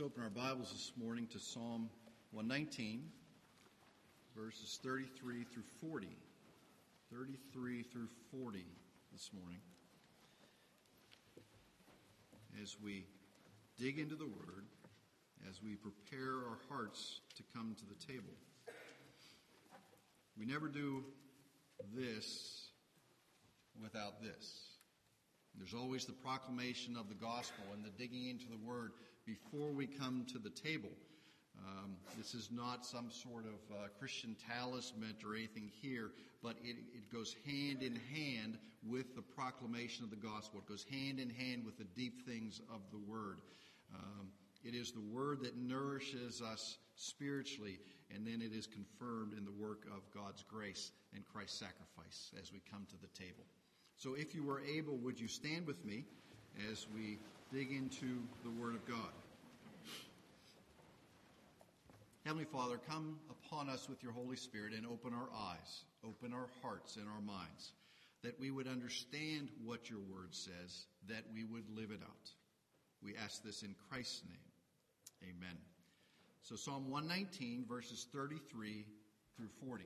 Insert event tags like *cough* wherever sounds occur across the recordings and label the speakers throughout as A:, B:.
A: Let's open our Bibles this morning to Psalm 119, verses 33 through 40. 33 through 40 this morning. As we dig into the Word, as we prepare our hearts to come to the table. We never do this without this. There's always the proclamation of the gospel and the digging into the word before we come to the table. Um, this is not some sort of uh, Christian talisman or anything here, but it, it, goes hand in hand with the proclamation of the gospel. It goes hand in hand with the deep things of the word. Um, it is the word that nourishes us spiritually, and then it is confirmed in the work of God's grace and Christ's sacrifice as we come to the table. So if you were able, would you stand with me as we dig into the Word of God? Heavenly Father, come upon us with your Holy Spirit and open our eyes, open our hearts and our minds, that we would understand what your Word says, that we would live it out. We ask this in Christ's name. Amen. So Psalm 119, verses 33 through 40.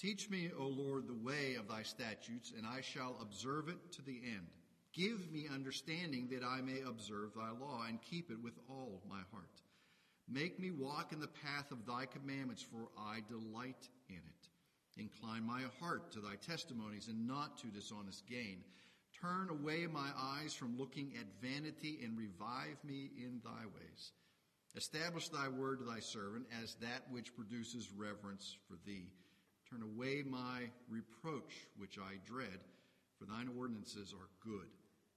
A: Teach me, O Lord, the way of thy statutes, and I shall observe it to the end. Give me understanding that I may observe thy law and keep it with all my heart. Make me walk in the path of thy commandments, for I delight in it. Incline my heart to thy testimonies and not to dishonest gain. Turn away my eyes from looking at vanity and revive me in thy ways. Establish thy word to thy servant as that which produces reverence for thee. Turn away my reproach, which I dread, for thine ordinances are good.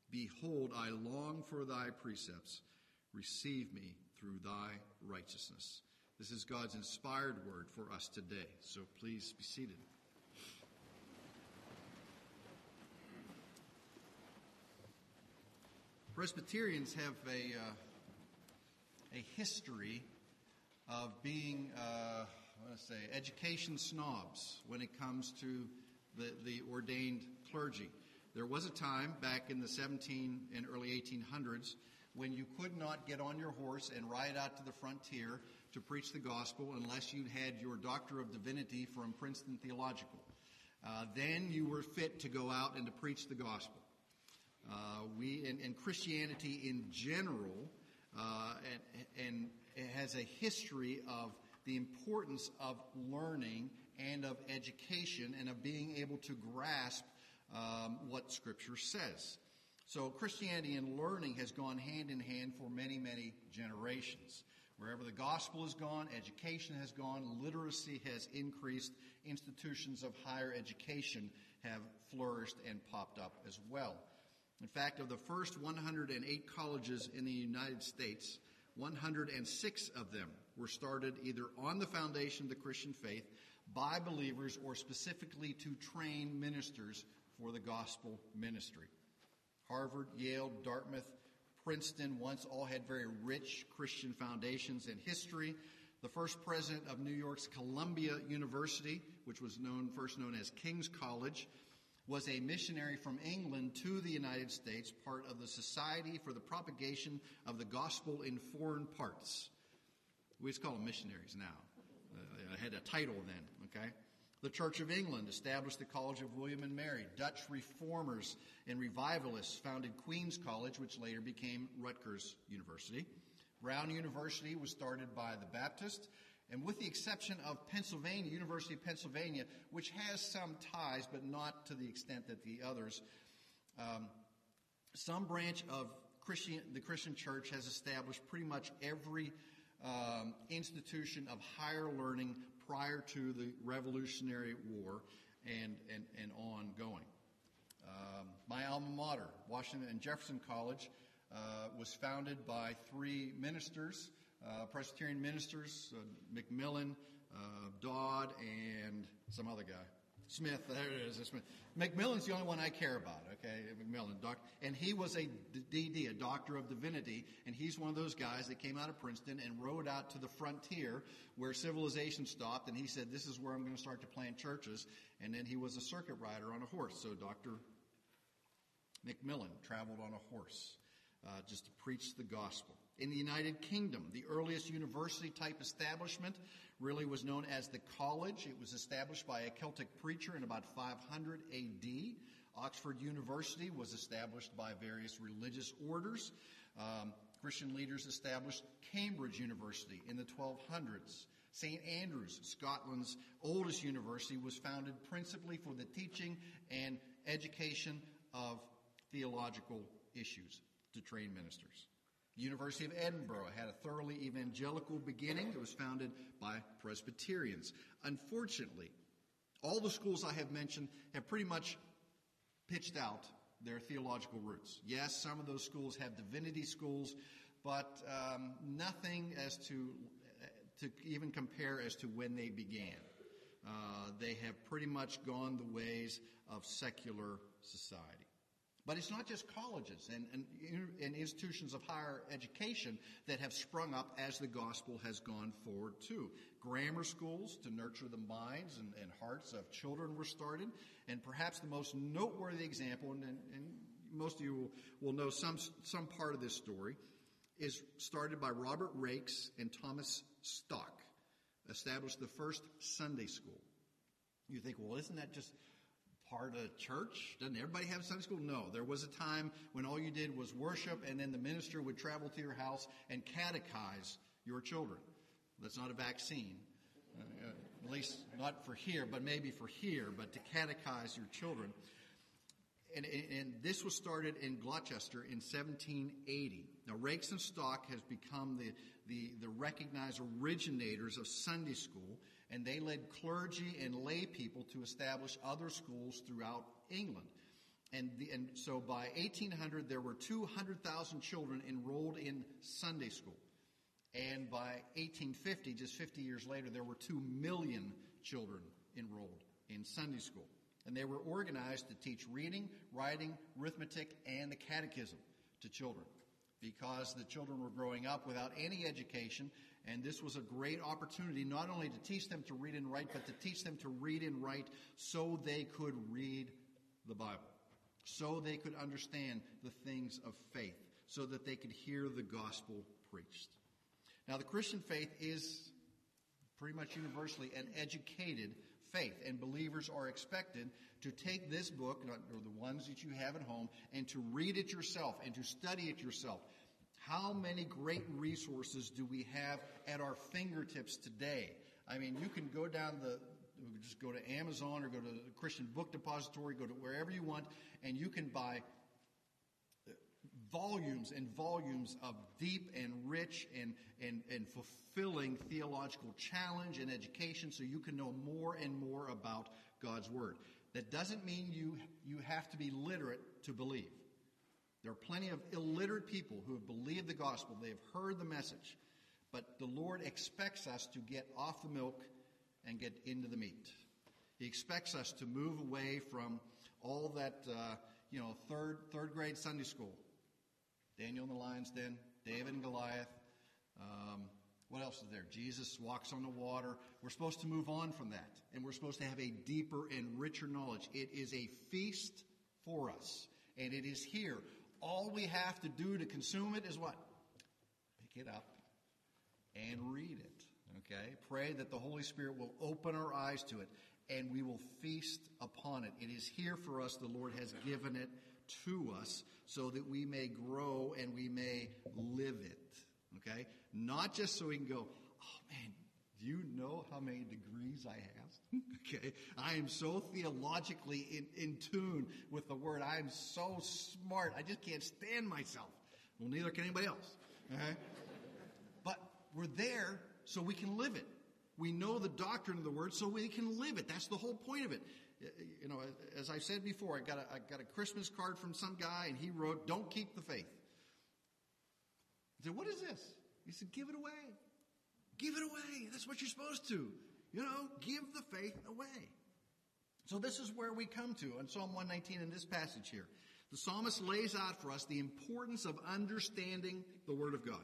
A: Behold, I long for thy precepts. Receive me through thy righteousness. This is God's inspired word for us today, so please be seated. Presbyterians have a, uh, a history of being. Uh, I want to say, education snobs when it comes to the, the ordained clergy. There was a time back in the 17 and early 1800s when you could not get on your horse and ride out to the frontier to preach the gospel unless you had your Doctor of Divinity from Princeton Theological. Uh, then you were fit to go out and to preach the gospel. Uh, we and, and, Christianity in general uh, and, and has a history of the importance of learning and of education and of being able to grasp um, what Scripture says. So Christianity and learning has gone hand in hand for many, many generations. Wherever the gospel has gone, education has gone, literacy has increased, institutions of higher education have flourished and popped up as well. In fact, of the first 108 colleges in the United States, 106 of them were started either on the foundation of the Christian faith by believers or specifically to train ministers for the gospel ministry. Harvard, Yale, Dartmouth, Princeton once all had very rich Christian foundations and history. The first president of New York's Columbia University, which was known first known as King's College, was a missionary from England to the United States, part of the Society for the Propagation of the Gospel in Foreign Parts. We just call them missionaries now. Uh, had a title then, okay? The Church of England established the College of William and Mary. Dutch reformers and revivalists founded Queen's College, which later became Rutgers University. Brown University was started by the Baptists and with the exception of Pennsylvania, University of Pennsylvania, which has some ties, but not to the extent that the others, um, some branch of Christian, the Christian church has established pretty much every um, institution of higher learning prior to the Revolutionary War and, and, and ongoing. Um, my alma mater, Washington and Jefferson College, uh, was founded by three ministers uh, Presbyterian ministers, uh, McMillan, uh, Dod, and some other guy. Smith, there it is. Smith. McMillan's the only one I care about, okay? McMillan, doc, and he was a DD, a doctor of divinity, and he's one of those guys that came out of Princeton and rode out to the frontier where civilization stopped, and he said, "This is where I'm going to start to plant churches." And then he was a circuit rider on a horse. So Doctor McMillan traveled on a horse uh, just to preach the gospel. In the United Kingdom, the earliest university type establishment really was known as the college. It was established by a Celtic preacher in about 500 AD. Oxford University was established by various religious orders. Um, Christian leaders established Cambridge University in the 1200s. St. Andrews, Scotland's oldest university, was founded principally for the teaching and education of theological issues to train ministers. University of Edinburgh had a thoroughly evangelical beginning. It was founded by Presbyterians. Unfortunately, all the schools I have mentioned have pretty much pitched out their theological roots. Yes, some of those schools have divinity schools, but um, nothing as to to even compare as to when they began. Uh, they have pretty much gone the ways of secular society. But it's not just colleges and, and, and, institutions of higher education that have sprung up as the gospel has gone forward too. Grammar schools to nurture the minds and, and hearts of children were started. And perhaps the most noteworthy example, and, and most of you will, will know some, some part of this story, is started by Robert Raikes and Thomas Stock, established the first Sunday school. You think, well, isn't that just part of church? Doesn't everybody have Sunday school? No. There was a time when all you did was worship, and then the minister would travel to your house and catechize your children. That's not a vaccine. Uh, at least not for here, but maybe for here, but to catechize your children. And, and, this was started in Gloucester in 1780. Now, Raikes and Stock has become the, the, the recognized originators of Sunday school, and they led clergy and lay people to establish other schools throughout England. And, the, and so by 1800, there were 200,000 children enrolled in Sunday school. And by 1850, just 50 years later, there were 2 million children enrolled in Sunday school. And they were organized to teach reading, writing, arithmetic, and the catechism to children because the children were growing up without any education, and this was a great opportunity not only to teach them to read and write, but to teach them to read and write so they could read the Bible, so they could understand the things of faith, so that they could hear the gospel preached. Now, the Christian faith is pretty much universally an educated faith, and believers are expected to take this book, or the ones that you have at home, and to read it yourself and to study it yourself. How many great resources do we have at our fingertips today? I mean, you can go down the, just go to Amazon or go to the Christian Book Depository, go to wherever you want, and you can buy volumes and volumes of deep and rich and, and, and fulfilling theological challenge and education so you can know more and more about God's Word. That doesn't mean you, you have to be literate to believe. There are plenty of illiterate people who have believed the gospel, they have heard the message, but the Lord expects us to get off the milk and get into the meat. He expects us to move away from all that, uh, you know, third, third grade Sunday school. Daniel in the lion's den, David and Goliath. Um, what else is there? Jesus walks on the water. We're supposed to move on from that, and we're supposed to have a deeper and richer knowledge. It is a feast for us, and it is here. All we have to do to consume it is what? Pick it up and read it. Okay? Pray that the Holy Spirit will open our eyes to it and we will feast upon it. It is here for us. The Lord has given it to us so that we may grow and we may live it. Okay? Not just so we can go, oh man, do you know how many degrees I have? *laughs* okay. I am so theologically in, in tune with the word. I am so smart. I just can't stand myself. Well, neither can anybody else. Okay. but we're there so we can live it. We know the doctrine of the word so we can live it. That's the whole point of it. You know, as I said before, I got a, I got a Christmas card from some guy and he wrote, don't keep the faith. I said, what is this? He said, give it away. Give it away. That's what you're supposed to. You know, give the faith away. So this is where we come to in Psalm 119 in this passage here. The psalmist lays out for us the importance of understanding the Word of God.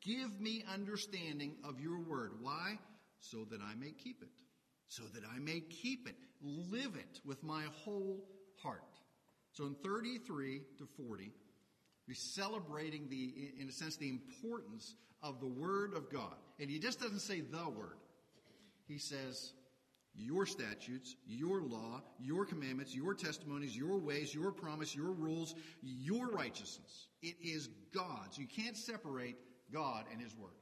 A: Give me understanding of your Word. Why? So that I may keep it. So that I may keep it. Live it with my whole heart. So in 33 to 40, We're celebrating the, in a sense, the importance of the Word of God. And he just doesn't say the Word. He says, your statutes, your law, your commandments, your testimonies, your ways, your promise, your rules, your righteousness. It is God's. You can't separate God and His Word.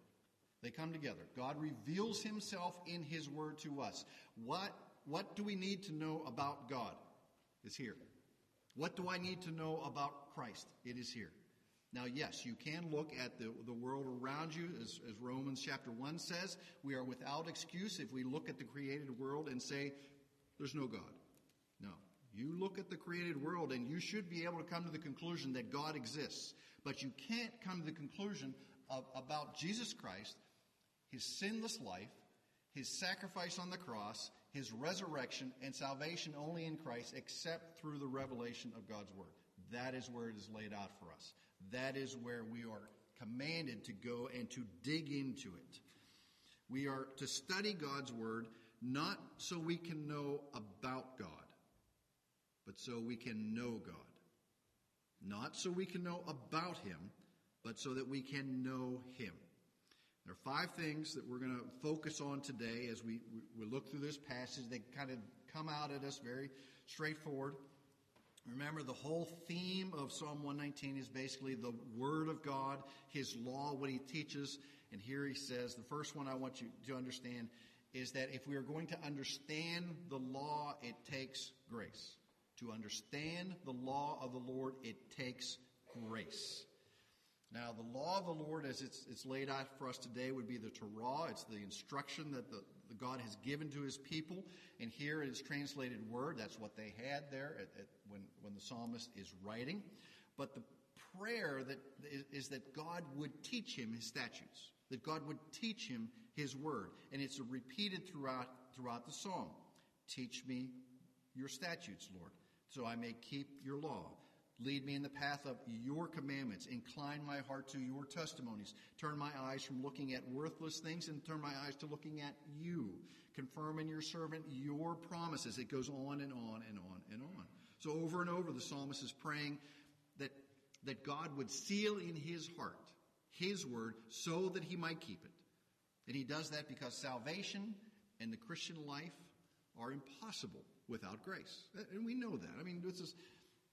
A: They come together. God reveals Himself in His Word to us. What, what do we need to know about God? It's here. What do I need to know about Christ? It is here. Now, yes, you can look at the, the world around you, as, as Romans chapter 1 says. We are without excuse if we look at the created world and say, there's no God. No. You look at the created world and you should be able to come to the conclusion that God exists. But you can't come to the conclusion of, about Jesus Christ, his sinless life, his sacrifice on the cross, his resurrection, and salvation only in Christ except through the revelation of God's Word. That is where it is laid out for us. That is where we are commanded to go and to dig into it. We are to study God's Word not so we can know about God, but so we can know God. Not so we can know about Him, but so that we can know Him. There are five things that we're going to focus on today as we, we look through this passage. They kind of come out at us very straightforward. Remember, the whole theme of Psalm 119 is basically the Word of God, His law, what He teaches. And here He says, the first one I want you to understand is that if we are going to understand the law, it takes grace. To understand the law of the Lord, it takes grace. Now, the law of the Lord, as it's, it's laid out for us today, would be the Torah. It's the instruction that the, the God has given to his people. And here it is translated word. That's what they had there at, at, when, when the psalmist is writing. But the prayer that is, is that God would teach him his statutes, that God would teach him his word. And it's repeated throughout, throughout the psalm. Teach me your statutes, Lord, so I may keep your law. Lead me in the path of your commandments. Incline my heart to your testimonies. Turn my eyes from looking at worthless things and turn my eyes to looking at you. Confirm in your servant your promises. It goes on and on and on and on. So over and over, the psalmist is praying that, that God would seal in his heart his word so that he might keep it. And he does that because salvation and the Christian life are impossible without grace. And we know that. I mean, this is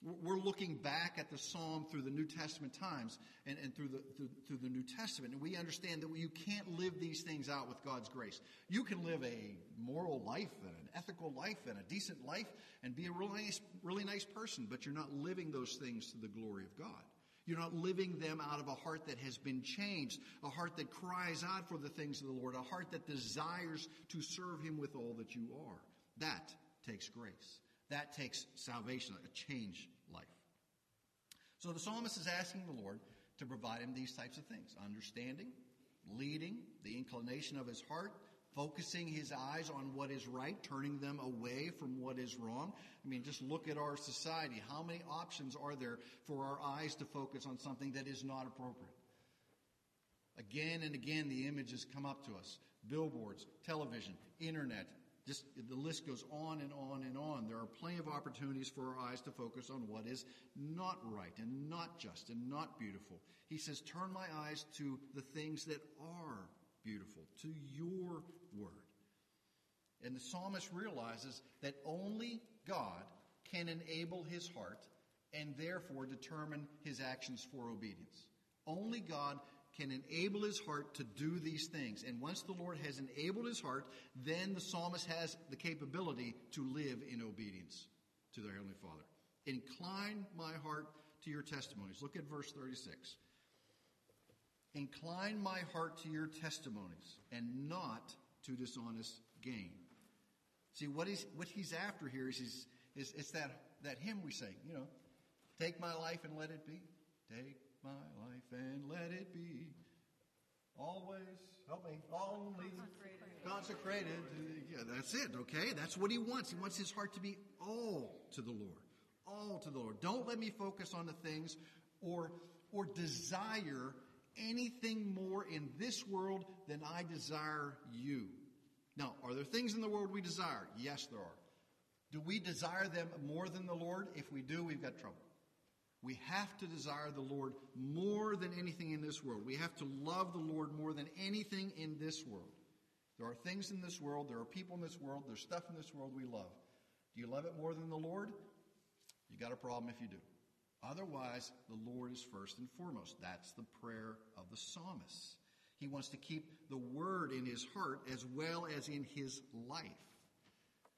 A: we're looking back at the psalm through the New Testament times and, and through, the, through, through, the New Testament, and we understand that you can't live these things out with God's grace. You can live a moral life and an ethical life and a decent life and be a really nice, really nice person, but you're not living those things to the glory of God. You're not living them out of a heart that has been changed, a heart that cries out for the things of the Lord, a heart that desires to serve Him with all that you are. That takes grace. That takes salvation, a changed life. So the psalmist is asking the Lord to provide him these types of things understanding, leading, the inclination of his heart, focusing his eyes on what is right, turning them away from what is wrong. I mean, just look at our society. How many options are there for our eyes to focus on something that is not appropriate? Again and again, the images come up to us billboards, television, internet, just the list goes on and on and on. There are plenty of opportunities for our eyes to focus on what is not right and not just and not beautiful. He says, Turn my eyes to the things that are beautiful, to your word. And the psalmist realizes that only God can enable his heart and therefore determine his actions for obedience. Only God can enable his heart to do these things. And once the Lord has enabled his heart, then the psalmist has the capability to live in obedience to their Heavenly Father. Incline my heart to your testimonies. Look at verse 36. Incline my heart to your testimonies and not to dishonest gain. See, what he's, what he's after here is, is, is it's that, that hymn we sing, you know, take my life and let it be. Take my life and let it be always, help me, only consecrated. consecrated. Yeah, that's it, okay? That's what he wants. He wants his heart to be all to the Lord. All to the Lord. Don't let me focus on the things or, or desire anything more in this world than I desire you. Now, are there things in the world we desire? Yes, there are. Do we desire them more than the Lord? If we do, we've got trouble. We have to desire the Lord more than anything in this world. We have to love the Lord more than anything in this world. There are things in this world, there are people in this world, there's stuff in this world we love. Do you love it more than the Lord? You got a problem if you do. Otherwise, the Lord is first and foremost. That's the prayer of the psalmist. He wants to keep the word in his heart as well as in his life.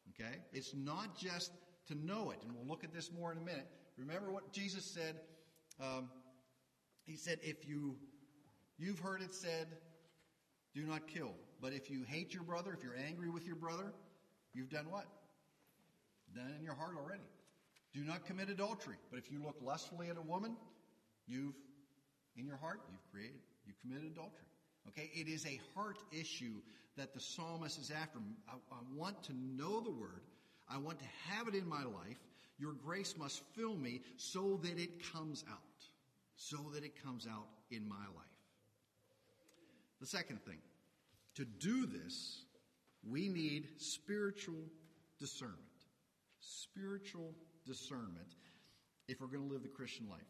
A: Okay? It's not just to know it, and we'll look at this more in a minute. Remember what Jesus said? Um, he said, if you, you've heard it said, do not kill. But if you hate your brother, if you're angry with your brother, you've done what? Done in your heart already. Do not commit adultery. But if you look lustfully at a woman, you've, in your heart, you've created, you've committed adultery. Okay? It is a heart issue that the psalmist is after. I, I want to know the word. I want to have it in my life. Your grace must fill me so that it comes out. So that it comes out in my life. The second thing, to do this, we need spiritual discernment. Spiritual discernment if we're going to live the Christian life.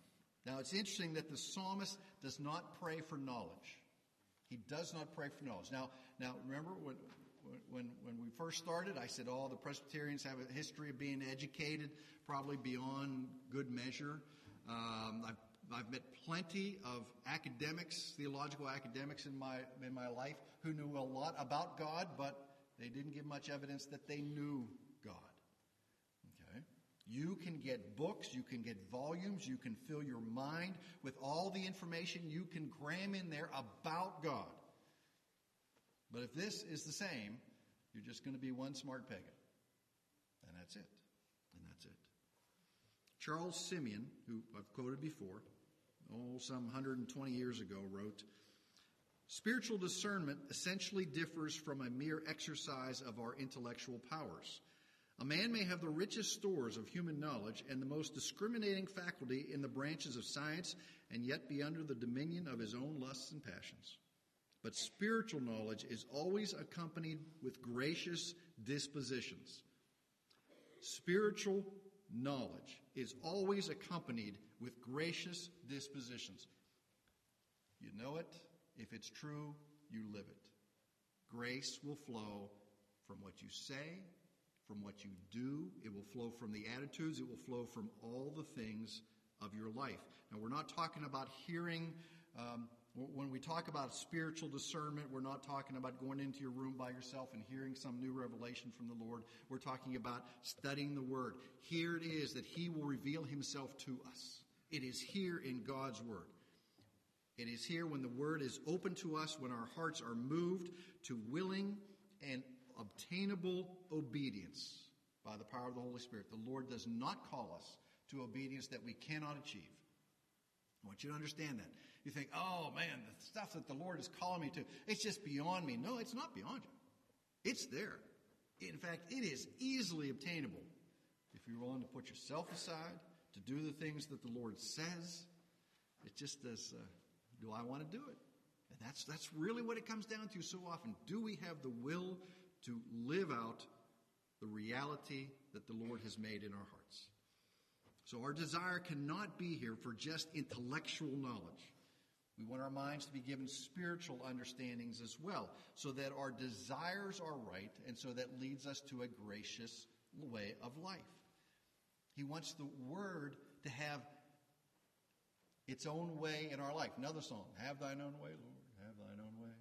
A: Now, it's interesting that the psalmist does not pray for knowledge. He does not pray for knowledge. Now, now remember when, when, when we first started, I said, oh, the Presbyterians have a history of being educated, probably beyond good measure. Um, I've, I've met plenty of academics, theological academics in my, in my life who knew a lot about God, but they didn't give much evidence that they knew God. Okay? You can get books, you can get volumes, you can fill your mind with all the information you can cram in there about God. But if this is the same, you're just going to be one smart pagan. And that's it. And that's it. Charles Simeon, who I've quoted before, oh, some 120 years ago, wrote Spiritual discernment essentially differs from a mere exercise of our intellectual powers. A man may have the richest stores of human knowledge and the most discriminating faculty in the branches of science and yet be under the dominion of his own lusts and passions. But spiritual knowledge is always accompanied with gracious dispositions. Spiritual knowledge is always accompanied with gracious dispositions. You know it. If it's true, you live it. Grace will flow from what you say from what you do. It will flow from the attitudes. It will flow from all the things of your life. Now, we're not talking about hearing. Um, when we talk about spiritual discernment, we're not talking about going into your room by yourself and hearing some new revelation from the Lord. We're talking about studying the Word. Here it is that He will reveal Himself to us. It is here in God's Word. It is here when the Word is open to us, when our hearts are moved to willing and obtainable obedience by the power of the Holy Spirit. The Lord does not call us to obedience that we cannot achieve. I want you to understand that. You think, oh man, the stuff that the Lord is calling me to, it's just beyond me. No, it's not beyond you. It's there. In fact, it is easily obtainable if you're willing to put yourself aside, to do the things that the Lord says. It just does, uh, do I want to do it? And that's, that's really what it comes down to so often. Do we have the will to live out the reality that the Lord has made in our hearts. So our desire cannot be here for just intellectual knowledge. We want our minds to be given spiritual understandings as well, so that our desires are right and so that leads us to a gracious way of life. He wants the Word to have its own way in our life. Another song, Have Thine Own Way, Lord. Have thine own way.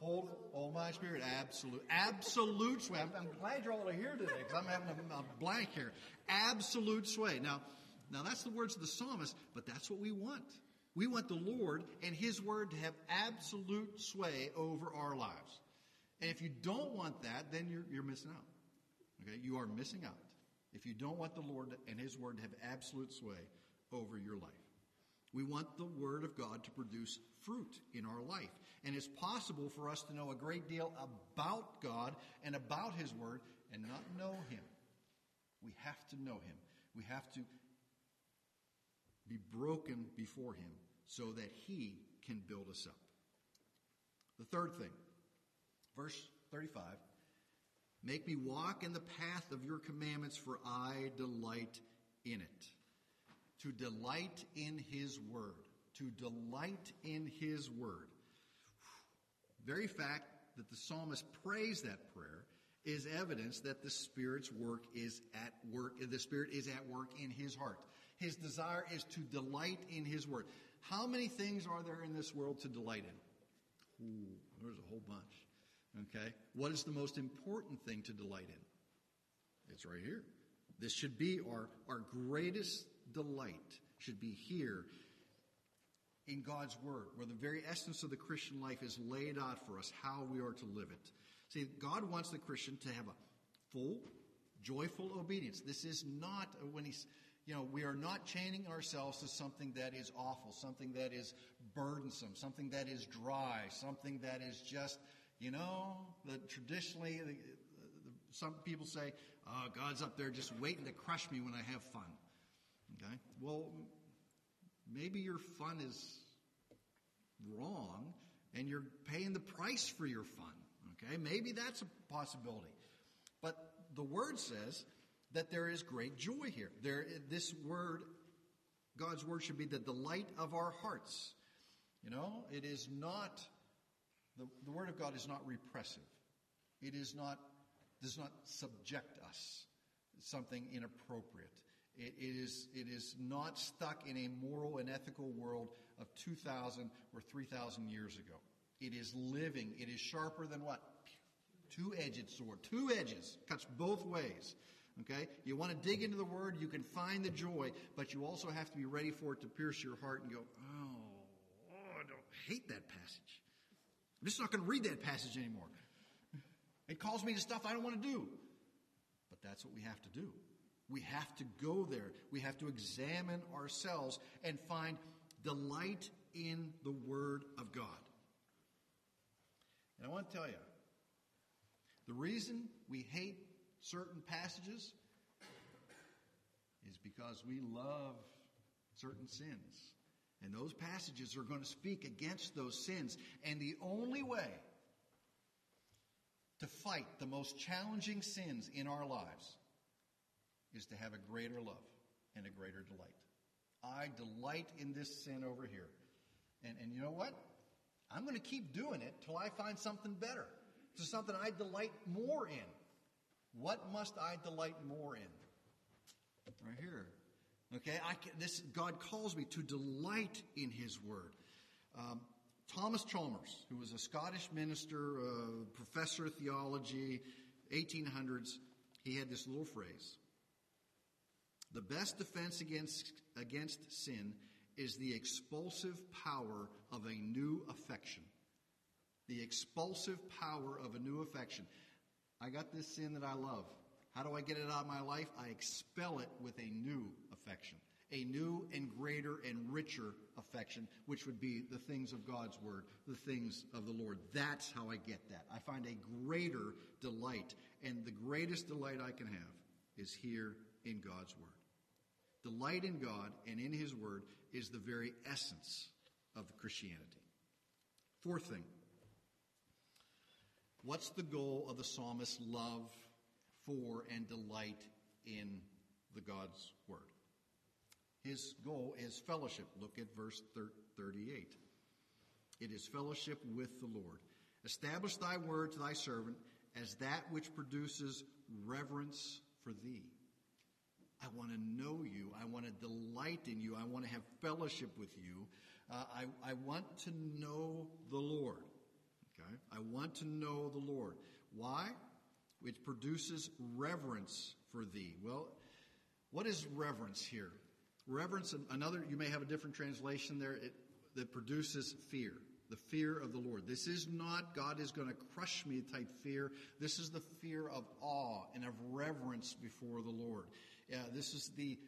A: Hold, oh my spirit, absolute, absolute sway. I'm, I'm glad you're all here today because I'm having a, a, blank here. Absolute sway. Now, now that's the words of the psalmist, but that's what we want. We want the Lord and His Word to have absolute sway over our lives. And if you don't want that, then you're, you're missing out. Okay, you are missing out if you don't want the Lord and His Word to have absolute sway over your life. We want the Word of God to produce fruit in our life. And it's possible for us to know a great deal about God and about His Word and not know Him. We have to know Him. We have to be broken before Him so that He can build us up. The third thing, verse 35 Make me walk in the path of your commandments, for I delight in it. To delight in His Word. To delight in His Word. Very fact that the psalmist prays that prayer is evidence that the Spirit's work is at work, the Spirit is at work in his heart. His desire is to delight in his word. How many things are there in this world to delight in? Ooh, there's a whole bunch. Okay? What is the most important thing to delight in? It's right here. This should be our, our greatest delight, should be here in God's Word, where the very essence of the Christian life is laid out for us, how we are to live it. See, God wants the Christian to have a full, joyful obedience. This is not when he's, you know, we are not chaining ourselves to something that is awful, something that is burdensome, something that is dry, something that is just, you know, the, traditionally, the, the, some people say, oh, God's up there just waiting to crush me when I have fun. Okay? Well, maybe your fun is wrong and you're paying the price for your fun. Okay, maybe that's a possibility. But the word says that there is great joy here. There, this word, God's word should be the delight of our hearts. You know, it is not, the, the word of God is not repressive. It is not, does not subject us something inappropriate. It, it, is, it is not stuck in a moral and ethical world of 2,000 or 3,000 years ago. It is living. It is sharper than what? Two edged sword. Two edges. Cuts both ways. Okay? You want to dig into the word, you can find the joy, but you also have to be ready for it to pierce your heart and go, oh, oh I don't hate that passage. I'm just not going to read that passage anymore. It calls me to stuff I don't want to do. But that's what we have to do. We have to go there. We have to examine ourselves and find delight in the Word of God. And I want to tell you, the reason we hate certain passages is because we love certain sins. And those passages are going to speak against those sins. And the only way to fight the most challenging sins in our lives is to have a greater love and a greater delight. I delight in this sin over here. And, and you know what? I'm going to keep doing it till I find something better, to something I delight more in. What must I delight more in? Right here. Okay, I can, this God calls me to delight in His Word. Um, Thomas Chalmers, who was a Scottish minister, uh, professor of theology, 1800s, he had this little phrase: "The best defense against against sin is the expulsive power of a new affection. The expulsive power of a new affection. I got this sin that I love. How do I get it out of my life? I expel it with a new affection, a new and greater and richer affection, which would be the things of God's Word, the things of the Lord. That's how I get that. I find a greater delight, and the greatest delight I can have is here in God's Word. Delight in God and in His Word is the very essence of Christianity. Fourth thing what's the goal of the psalmist's love for and delight in the God's Word? His goal is fellowship. Look at verse 38. It is fellowship with the Lord. Establish thy word to thy servant as that which produces reverence for thee. I want to know you. I want to delight in you. I want to have fellowship with you. Uh, I, I want to know the Lord. Okay? I want to know the Lord. Why? It produces reverence for thee. Well, what is reverence here? Reverence, another, you may have a different translation there, it, that produces fear. The fear of the Lord. This is not God is going to crush me type fear. This is the fear of awe and of reverence before the Lord. Yeah, this is the,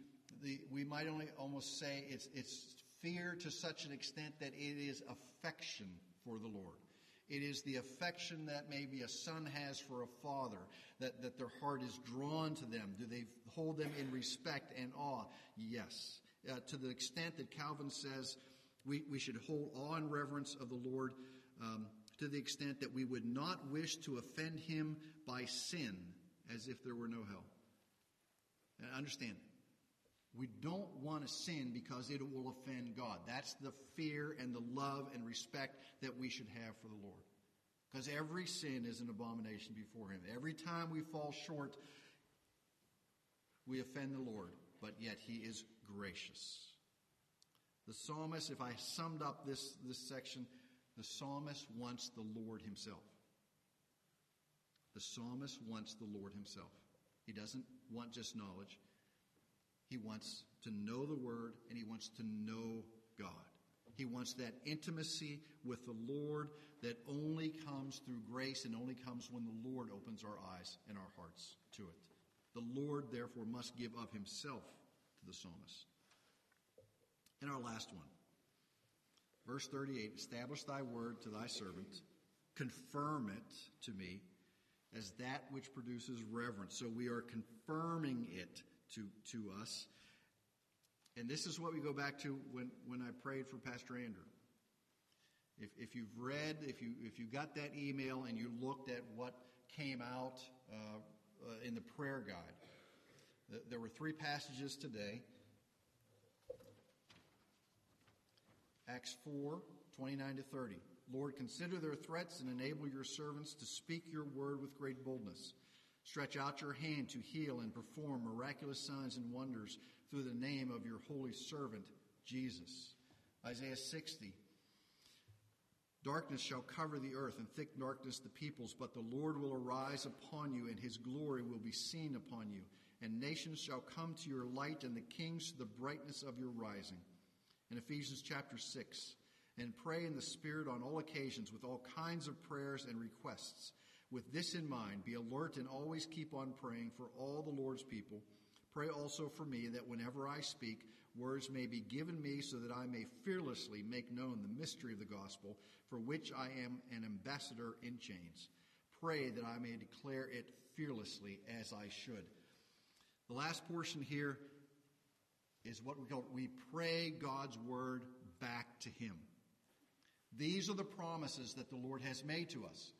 A: the we might only almost say it's, it's fear to such an extent that it is affection for the Lord. It is the affection that maybe a son has for a father, that, that their heart is drawn to them. Do they hold them in respect and awe? Yes. Uh, to the extent that Calvin says we, we should hold awe and reverence of the Lord, um, to the extent that we would not wish to offend him by sin as if there were no hell. And Understand, We don't want to sin because it will offend God. That's the fear and the love and respect that we should have for the Lord. Because every sin is an abomination before Him. Every time we fall short, we offend the Lord, but yet He is gracious. The psalmist, if I summed up this, this section, the psalmist wants the Lord Himself. The psalmist wants the Lord Himself. He doesn't want just knowledge. He wants to know the Word and he wants to know God. He wants that intimacy with the Lord that only comes through grace and only comes when the Lord opens our eyes and our hearts to it. The Lord, therefore, must give of himself to the psalmist. And our last one. Verse 38 Establish thy word to thy servant, confirm it to me as that which produces reverence. So we are confirming it to, to us. And this is what we go back to when, when I prayed for Pastor Andrew. If, if you've read, if you, if you got that email and you looked at what came out uh, uh, in the prayer guide, th- there were three passages today. Acts 4, 29 to 30. Lord, consider their threats and enable your servants to speak your word with great boldness. Stretch out your hand to heal and perform miraculous signs and wonders through the name of your holy servant, Jesus. Isaiah 60. Darkness shall cover the earth, and thick darkness the peoples, but the Lord will arise upon you, and his glory will be seen upon you. And nations shall come to your light, and the kings to the brightness of your rising. In Ephesians chapter 6. And pray in the Spirit on all occasions with all kinds of prayers and requests. With this in mind, be alert and always keep on praying for all the Lord's people. Pray also for me that whenever I speak, words may be given me so that I may fearlessly make known the mystery of the gospel, for which I am an ambassador in chains. Pray that I may declare it fearlessly as I should. The last portion here is what we call we pray God's word back to him. These are the promises that the Lord has made to us.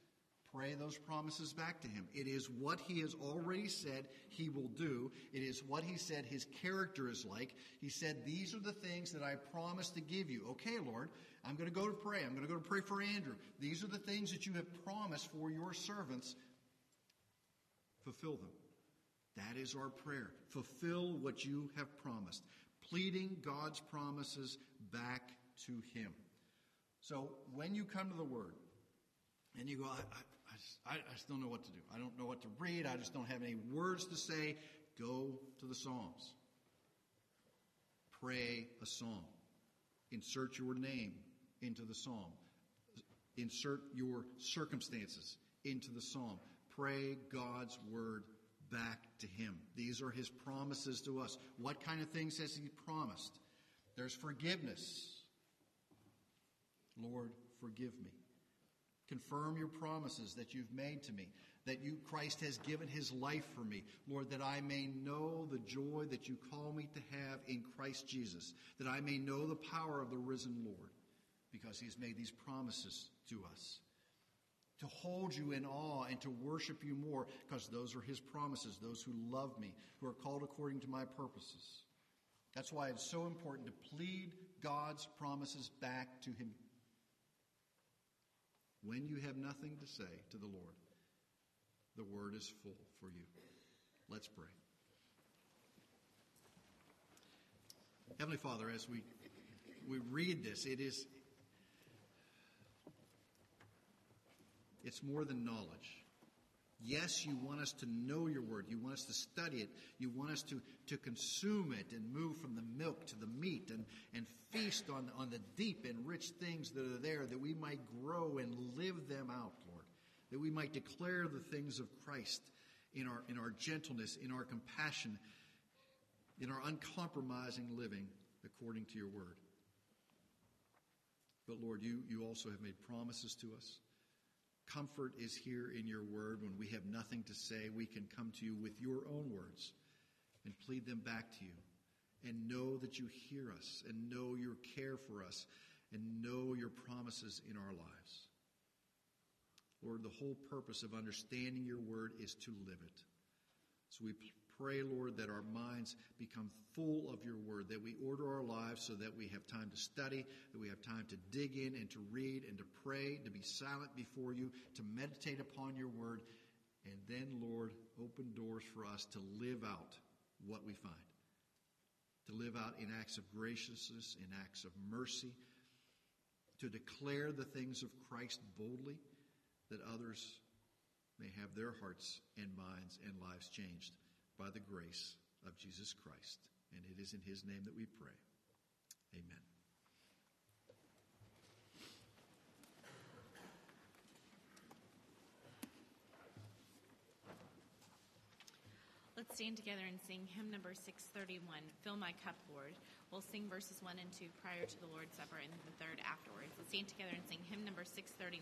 A: Pray those promises back to Him. It is what He has already said He will do. It is what He said His character is like. He said, These are the things that I promised to give you. Okay, Lord, I'm going to go to pray. I'm going to go to pray for Andrew. These are the things that you have promised for your servants. Fulfill them. That is our prayer. Fulfill what you have promised. Pleading God's promises back to Him. So when you come to the Word and you go, I, I, I just don't know what to do. I don't know what to read. I just don't have any words to say. Go to the Psalms. Pray a psalm. Insert your name into the psalm. Insert your circumstances into the psalm. Pray God's word back to Him. These are His promises to us. What kind of things has He promised? There's forgiveness. Lord, forgive me. Confirm your promises that you've made to me, that you, Christ has given his life for me. Lord, that I may know the joy that you call me to have in Christ Jesus, that I may know the power of the risen Lord, because he has made these promises to us. To hold you in awe and to worship you more, because those are his promises, those who love me, who are called according to my purposes. That's why it's so important to plead God's promises back to him when you have nothing to say to the Lord, the word is full for you. Let's pray. Heavenly Father, as we we read this, it is it's more than knowledge. Yes, you want us to know your word. You want us to study it. You want us to, to consume it and move from the milk to the meat and, and feast on, on the deep and rich things that are there that we might grow and live them out, Lord. That we might declare the things of Christ in our, in our gentleness, in our compassion, in our uncompromising living according to your word. But Lord, you, you also have made promises to us. Comfort is here in your word. When we have nothing to say, we can come to you with your own words and plead them back to you and know that you hear us and know your care for us and know your promises in our lives. Lord, the whole purpose of understanding your word is to live it. So we pray, Lord, that our minds become full of your word, that we order our lives so that we have time to study, that we have time to dig in and to read and to pray, to be silent before you, to meditate upon your word, and then, Lord, open doors for us to live out what we find, to live out in acts of graciousness, in acts of mercy, to declare the things of Christ boldly, that others may have their hearts and minds and lives changed by the grace of Jesus Christ. And it is in his name that we pray. Amen.
B: Let's stand together and sing hymn number 631, Fill My Cup, Lord. We'll sing verses 1 and 2 prior to the Lord's Supper and the third afterwards. Let's stand together and sing hymn number 631.